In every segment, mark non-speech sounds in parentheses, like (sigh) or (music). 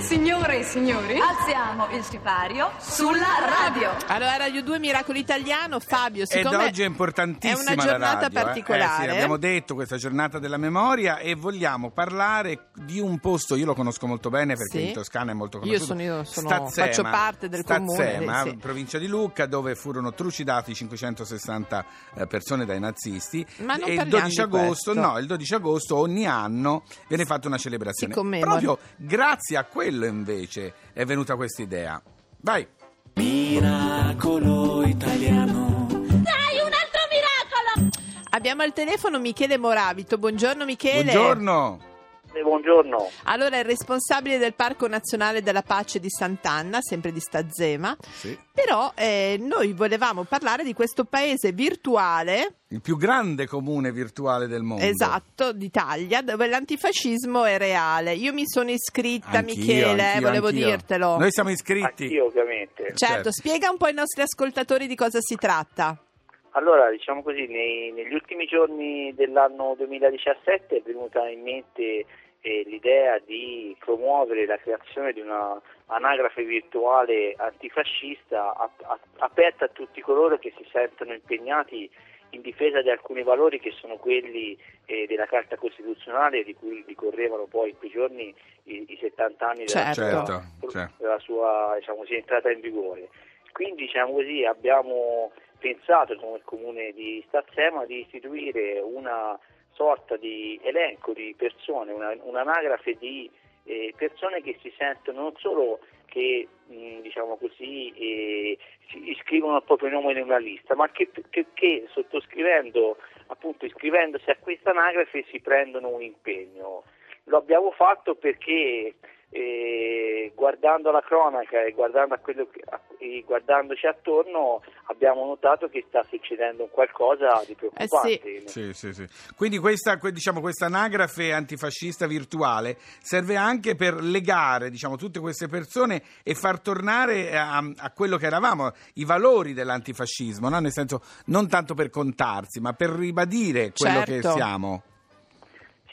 Signore e signori, Alziamo il sipario sulla radio. allora Radio 2 Miracolo Italiano, Fabio, Ed siccome oggi è importantissima è una la giornata radio, eh. particolare. Eh sì, abbiamo detto questa giornata della memoria e vogliamo parlare di un posto, io lo conosco molto bene perché Sì. in Toscana è molto Io conosciuto. sono- io sono- Stazzema, faccio parte del comune, Stazzema, sì. provincia di Lucca, dove furono trucidati 560 eh, persone dai nazisti. Ma non e il parliamo 12 di agosto, no, il 12 agosto ogni anno viene fatta una celebrazione. Si commemora. Proprio grazie a quello invece è venuta questa idea. Vai. Miracolo italiano. abbiamo al telefono Michele Moravito. Buongiorno Michele. Buongiorno. Buongiorno. Allora, è il responsabile del Parco Nazionale della Pace di Sant'Anna, sempre di Stazzema. Sì. Però eh, noi volevamo parlare di questo paese virtuale, Il più grande comune virtuale del mondo. esatto, d'Italia, dove l'antifascismo è reale. Io mi sono iscritta, Anch'io, Michele, eh, anch'io, volevo anch'io. dirtelo. Noi siamo iscritti. Anch'io ovviamente. Certo, certo. spiega un po' ai nostri ascoltatori di cosa si tratta. Allora, diciamo così, nei- negli ultimi giorni dell'anno 2017 è venuta in mente eh, l'idea di promuovere la creazione di una anagrafe virtuale antifascista a- a- aperta a tutti coloro che si sentono impegnati in difesa di alcuni valori che sono quelli eh, della Carta Costituzionale di cui ricorrevano poi in quei giorni i, i 70 anni della Certo. sua, Certo, certo. della sua diciamo così, entrata in vigore. Quindi diciamo così, abbiamo pensato come comune di Stazzema di istituire una sorta di elenco di persone, una, un'anagrafe di eh, persone che si sentono non solo che mh, diciamo così eh, si iscrivono il proprio nome in una lista, ma che, che- che sottoscrivendo appunto iscrivendosi a questa anagrafe si prendono un impegno. Lo abbiamo fatto perché eh, guardando la cronaca e guardando a quello che- a- e guardandoci attorno abbiamo notato che sta succedendo qualcosa di preoccupante. Sì, sì, sì. Quindi questa, que- diciamo, questa anagrafe antifascista virtuale serve anche per legare diciamo, tutte queste persone e far tornare a, a quello che eravamo, i valori dell'antifascismo, no? nel senso non tanto per contarsi, ma per ribadire quello che Certo. siamo.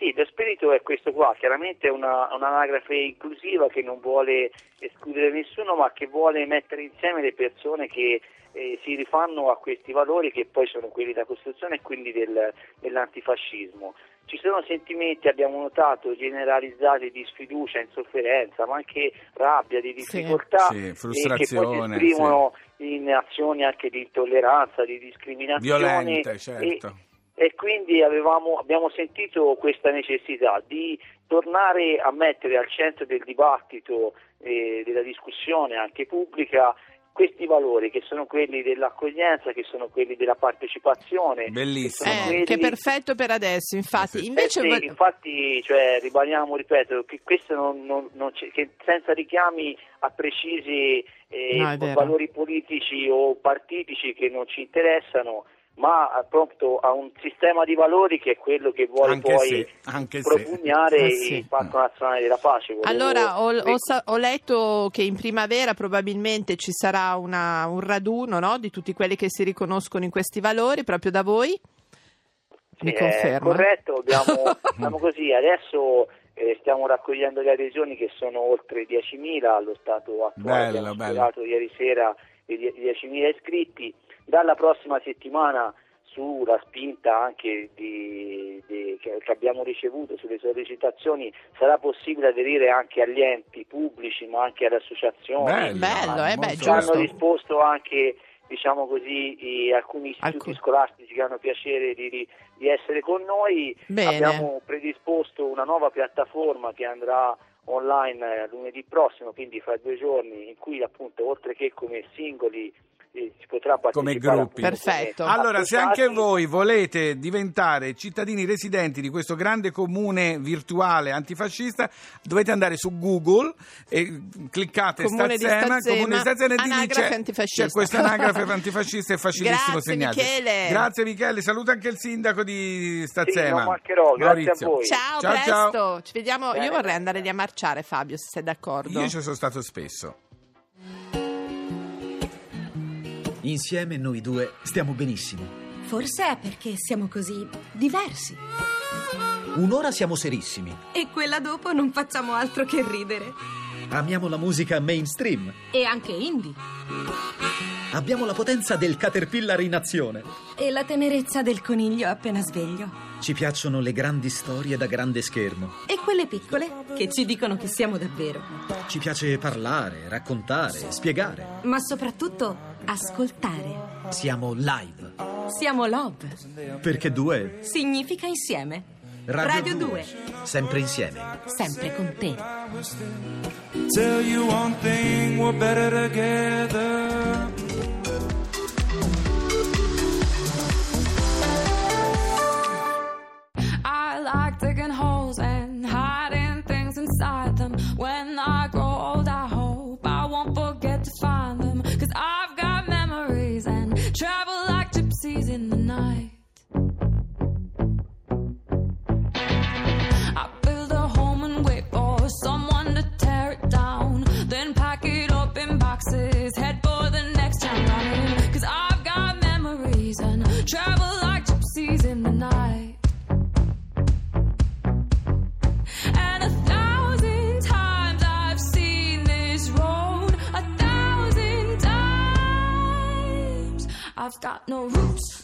Sì, lo spirito è questo qua, chiaramente è una, un'anagrafe inclusiva che non vuole escludere nessuno ma che vuole mettere insieme le persone che eh, si rifanno a questi valori che poi sono quelli della Costituzione e quindi del- dell'antifascismo. Ci sono sentimenti, abbiamo notato, generalizzati di sfiducia, insofferenza, ma anche rabbia, di Sì. difficoltà Sì, eh, che poi si esprimono in azioni anche di intolleranza, di discriminazione Violente, certo. e quindi avevamo- abbiamo sentito questa necessità di tornare a mettere al centro del dibattito, eh, della discussione anche pubblica, questi valori che sono quelli dell'accoglienza, che sono quelli della partecipazione. Bellissimo. che Eh, quelli- che è perfetto per adesso, infatti. Sì. Invece eh sì, infatti, cioè, ribadiamo, ripeto, che questo non, non- non c'è- che senza richiami a precisi eh, No, valori politici o partitici che non ci interessano, ma a- proprio a un sistema di valori che è quello che vuole Anche poi se- anche se- propugnare Eh sì. il Patto Nazionale della Pace. Volevo- Allora, ho, ho ho letto che in primavera probabilmente ci sarà una- un raduno no, di tutti quelli che si riconoscono in questi valori, proprio da voi. Mi Sì, è conferma? corretto, abbiamo, (laughs) diciamo così, adesso eh, stiamo raccogliendo le adesioni che sono oltre 10.000 allo stato attuale, Bello, abbiamo bello. ieri sera i die- 10.000 iscritti, dalla prossima settimana sulla spinta anche di- di- che, abbiamo ricevuto sulle sollecitazioni sarà possibile aderire anche agli enti pubblici ma anche alle associazioni? Bello, Bello, eh, beh, hanno risposto anche diciamo così i- alcuni istituti Alcun- scolastici che hanno piacere di, di- di essere con noi. Bene. abbiamo predisposto una nuova piattaforma che andrà online eh, lunedì prossimo quindi fra due giorni in cui appunto oltre che come singoli si potrà partecipare gruppi. come Perfetto. Allora, se anche voi volete diventare cittadini residenti di questo grande comune virtuale antifascista, dovete andare su Google e cliccate Comune di Stazzema, Stazzema, comune di Stazzema e di lì c'è, questa anagrafe (laughs) antifascista, è facilissimo Grazie, segnate. Michele. Grazie Michele, saluta anche il sindaco di Sì, Stazzema. non mancherò, grazie Maurizio. a voi Ciao, Ciao, presto. ciao. Ci vediamo. Bene, Io vorrei andare lì a marciare, Fabio, se sei d'accordo. Io ci sono stato spesso. Insieme noi due stiamo benissimo. Forse è perché siamo così diversi. Un'ora siamo serissimi. E quella dopo non facciamo altro che ridere. Amiamo la musica mainstream. E anche indie. Abbiamo la potenza del caterpillar in azione. E la tenerezza del coniglio appena sveglio. Ci piacciono le grandi storie da grande schermo. E quelle piccole che ci dicono che siamo davvero. Ci piace parlare, raccontare, spiegare. Ma soprattutto ascoltare. Siamo live. Siamo love. Perché due? Significa insieme. Radio, Radio 2. Sempre insieme. Sempre con te. Tell you one thing, we're better together. I've got no roots,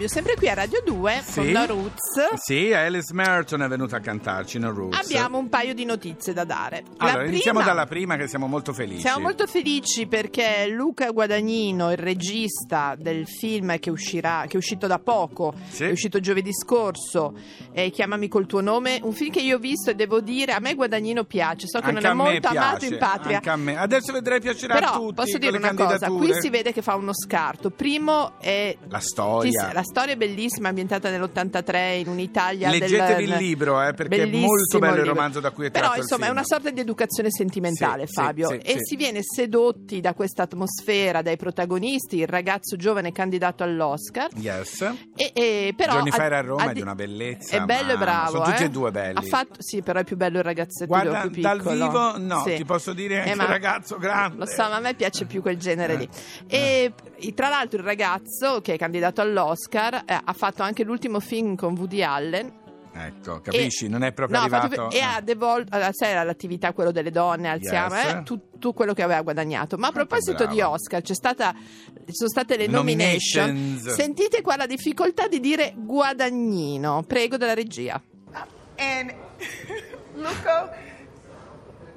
Fabio, sempre qui a Radio 2 Sì. con No Roots. Sì, Alice Merton è venuta a cantarci No Roots. Abbiamo un paio di notizie da dare. La Allora, iniziamo prima- dalla prima che siamo molto felici. Siamo molto felici perché Luca Guadagnino, il regista del film che uscirà, che è uscito da poco, Sì. è uscito giovedì scorso, eh, Chiamami col tuo nome, un film che io ho visto e devo dire a me Guadagnino piace, so che Anche non è a molto amato piace, in patria. anche a me. Adesso vedrei piacere a Però tutti posso dire una cosa, qui si vede che fa uno scarto. Primo è La storia. chi la storia bellissima, ambientata nell'83 in un'Italia Leggetevi del... il libro, eh, perché è molto bello il libro. romanzo da cui è Però tratto il insomma è una sorta di educazione sentimentale, Sì, Fabio, sì, e sì. si viene sedotti da questa atmosfera, dai protagonisti, il ragazzo giovane candidato all'Oscar. Yes. E, e però Giorni fa a- Roma, a è di una bellezza, È bello e bravo. sono tutti eh. e due belli. Ha fatto, sì, però è più bello il ragazzetto Guarda, più dal piccolo. vivo no, ti posso dire anche Eh, ma- ragazzo grande. Lo so, ma a me piace più quel genere Eh. lì. E tra l'altro il ragazzo che è candidato all'Oscar eh, ha fatto anche l'ultimo film con Woody Allen. Ecco, capisci? non è proprio no, ha fatto arrivato... più- e ha devolto, allora, sai, l'attività quello delle donne, alziamo, Yes. eh, tutto quello che aveva guadagnato. Ma a che proposito di. Oscar, c'è stata, ci sono state le nomination. Nominations. Sentite qua la difficoltà di dire guadagnino. Prego della regia. and (laughs) Luco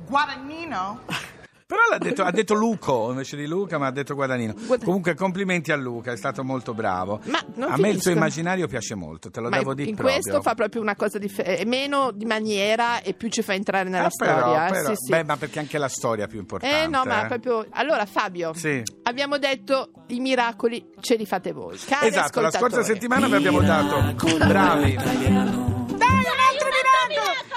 Guadagnino. (laughs) Però l'ha detto, ha detto Luco invece di Luca, ma ha detto Guadagnino. Guad- Comunque complimenti a Luca, è stato molto bravo. Ma non a me il suo immaginario piace molto, te lo Ma devo in, dire in proprio. questo fa proprio una cosa differente, è meno di maniera e più ci fa entrare nella Ah, però, storia. eh, però- sì, sì. Beh, ma perché anche la storia è più importante. Eh no, ma eh. proprio. Allora, Fabio, Sì. abbiamo detto i miracoli ce li fate voi. Cari Esatto, la scorsa settimana vi abbiamo dato bravi.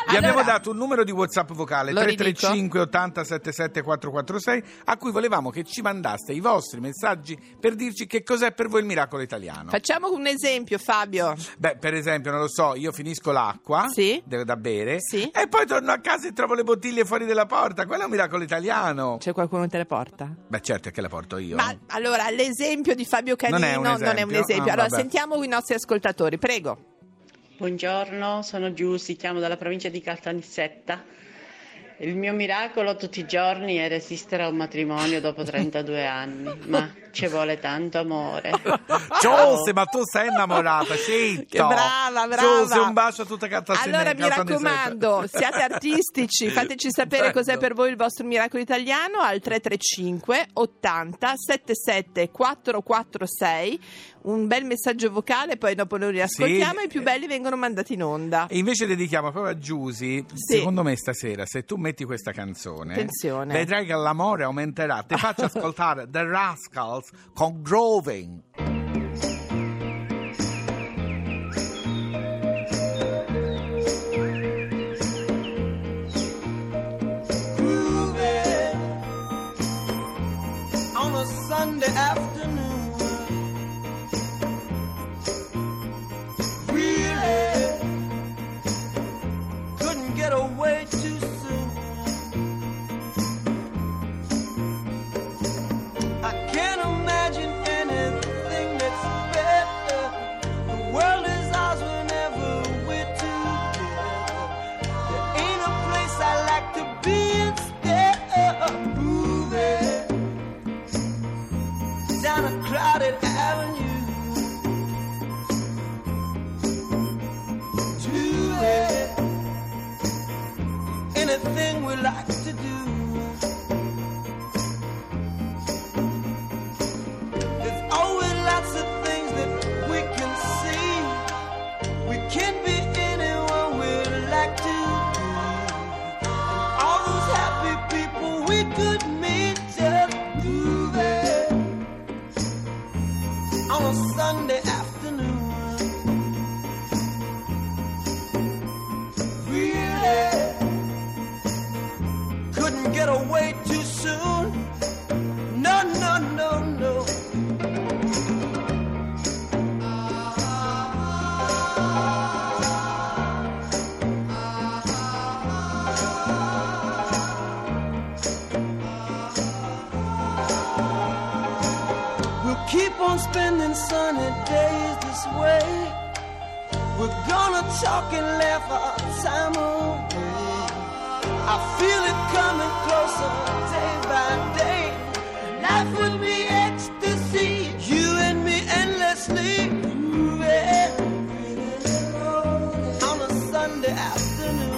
Vi abbiamo Allora- dato un numero di WhatsApp vocale Lo ridico? 335 80 77 446 a cui volevamo che ci mandaste i vostri messaggi per dirci che cos'è per voi il miracolo italiano. Facciamo un esempio, Fabio. Beh, per esempio, non lo so, io finisco l'acqua Sì. da bere Sì. e poi torno a casa e trovo le bottiglie fuori della porta. Quello è un miracolo italiano. C'è qualcuno che te le porta? Beh, certo è che la porto io. Ma allora, l'esempio di Fabio Canino Non è un non è un esempio? esempio. Ah, allora, vabbè. sentiamo i nostri ascoltatori, prego. Buongiorno, sono Giussi, chiamo dalla provincia di Caltanissetta. Il mio miracolo tutti i giorni è resistere a un matrimonio dopo 32 anni, ma ci vuole tanto amore. (laughs) Giuse, ma tu sei innamorata, sì. Che brava, brava. Giuse, un bacio a tutta Caltanissetta. Allora mi raccomando, siate (laughs) artistici, fateci sapere Prego. cos'è per voi il vostro miracolo italiano al 335 80 77 446. Un bel messaggio vocale, poi dopo noi li ascoltiamo Sì. e i più belli vengono mandati in onda. E invece dedichiamo proprio a Giusy, Sì. secondo me stasera, se tu metti questa canzone, Attenzione. vedrai che l'amore aumenterà. Ti faccio (laughs) ascoltare The Rascals con Groving. Sunday afternoon. Down a crowded avenue to it. Anything we like to do. There's always lots of things that we can see. We can be anyone we like to be. All those happy people we could on spending sunny days this way. We're gonna talk and laugh our time away. I feel it coming closer day by day. Life will be ecstasy, you and me endlessly moving on a Sunday afternoon.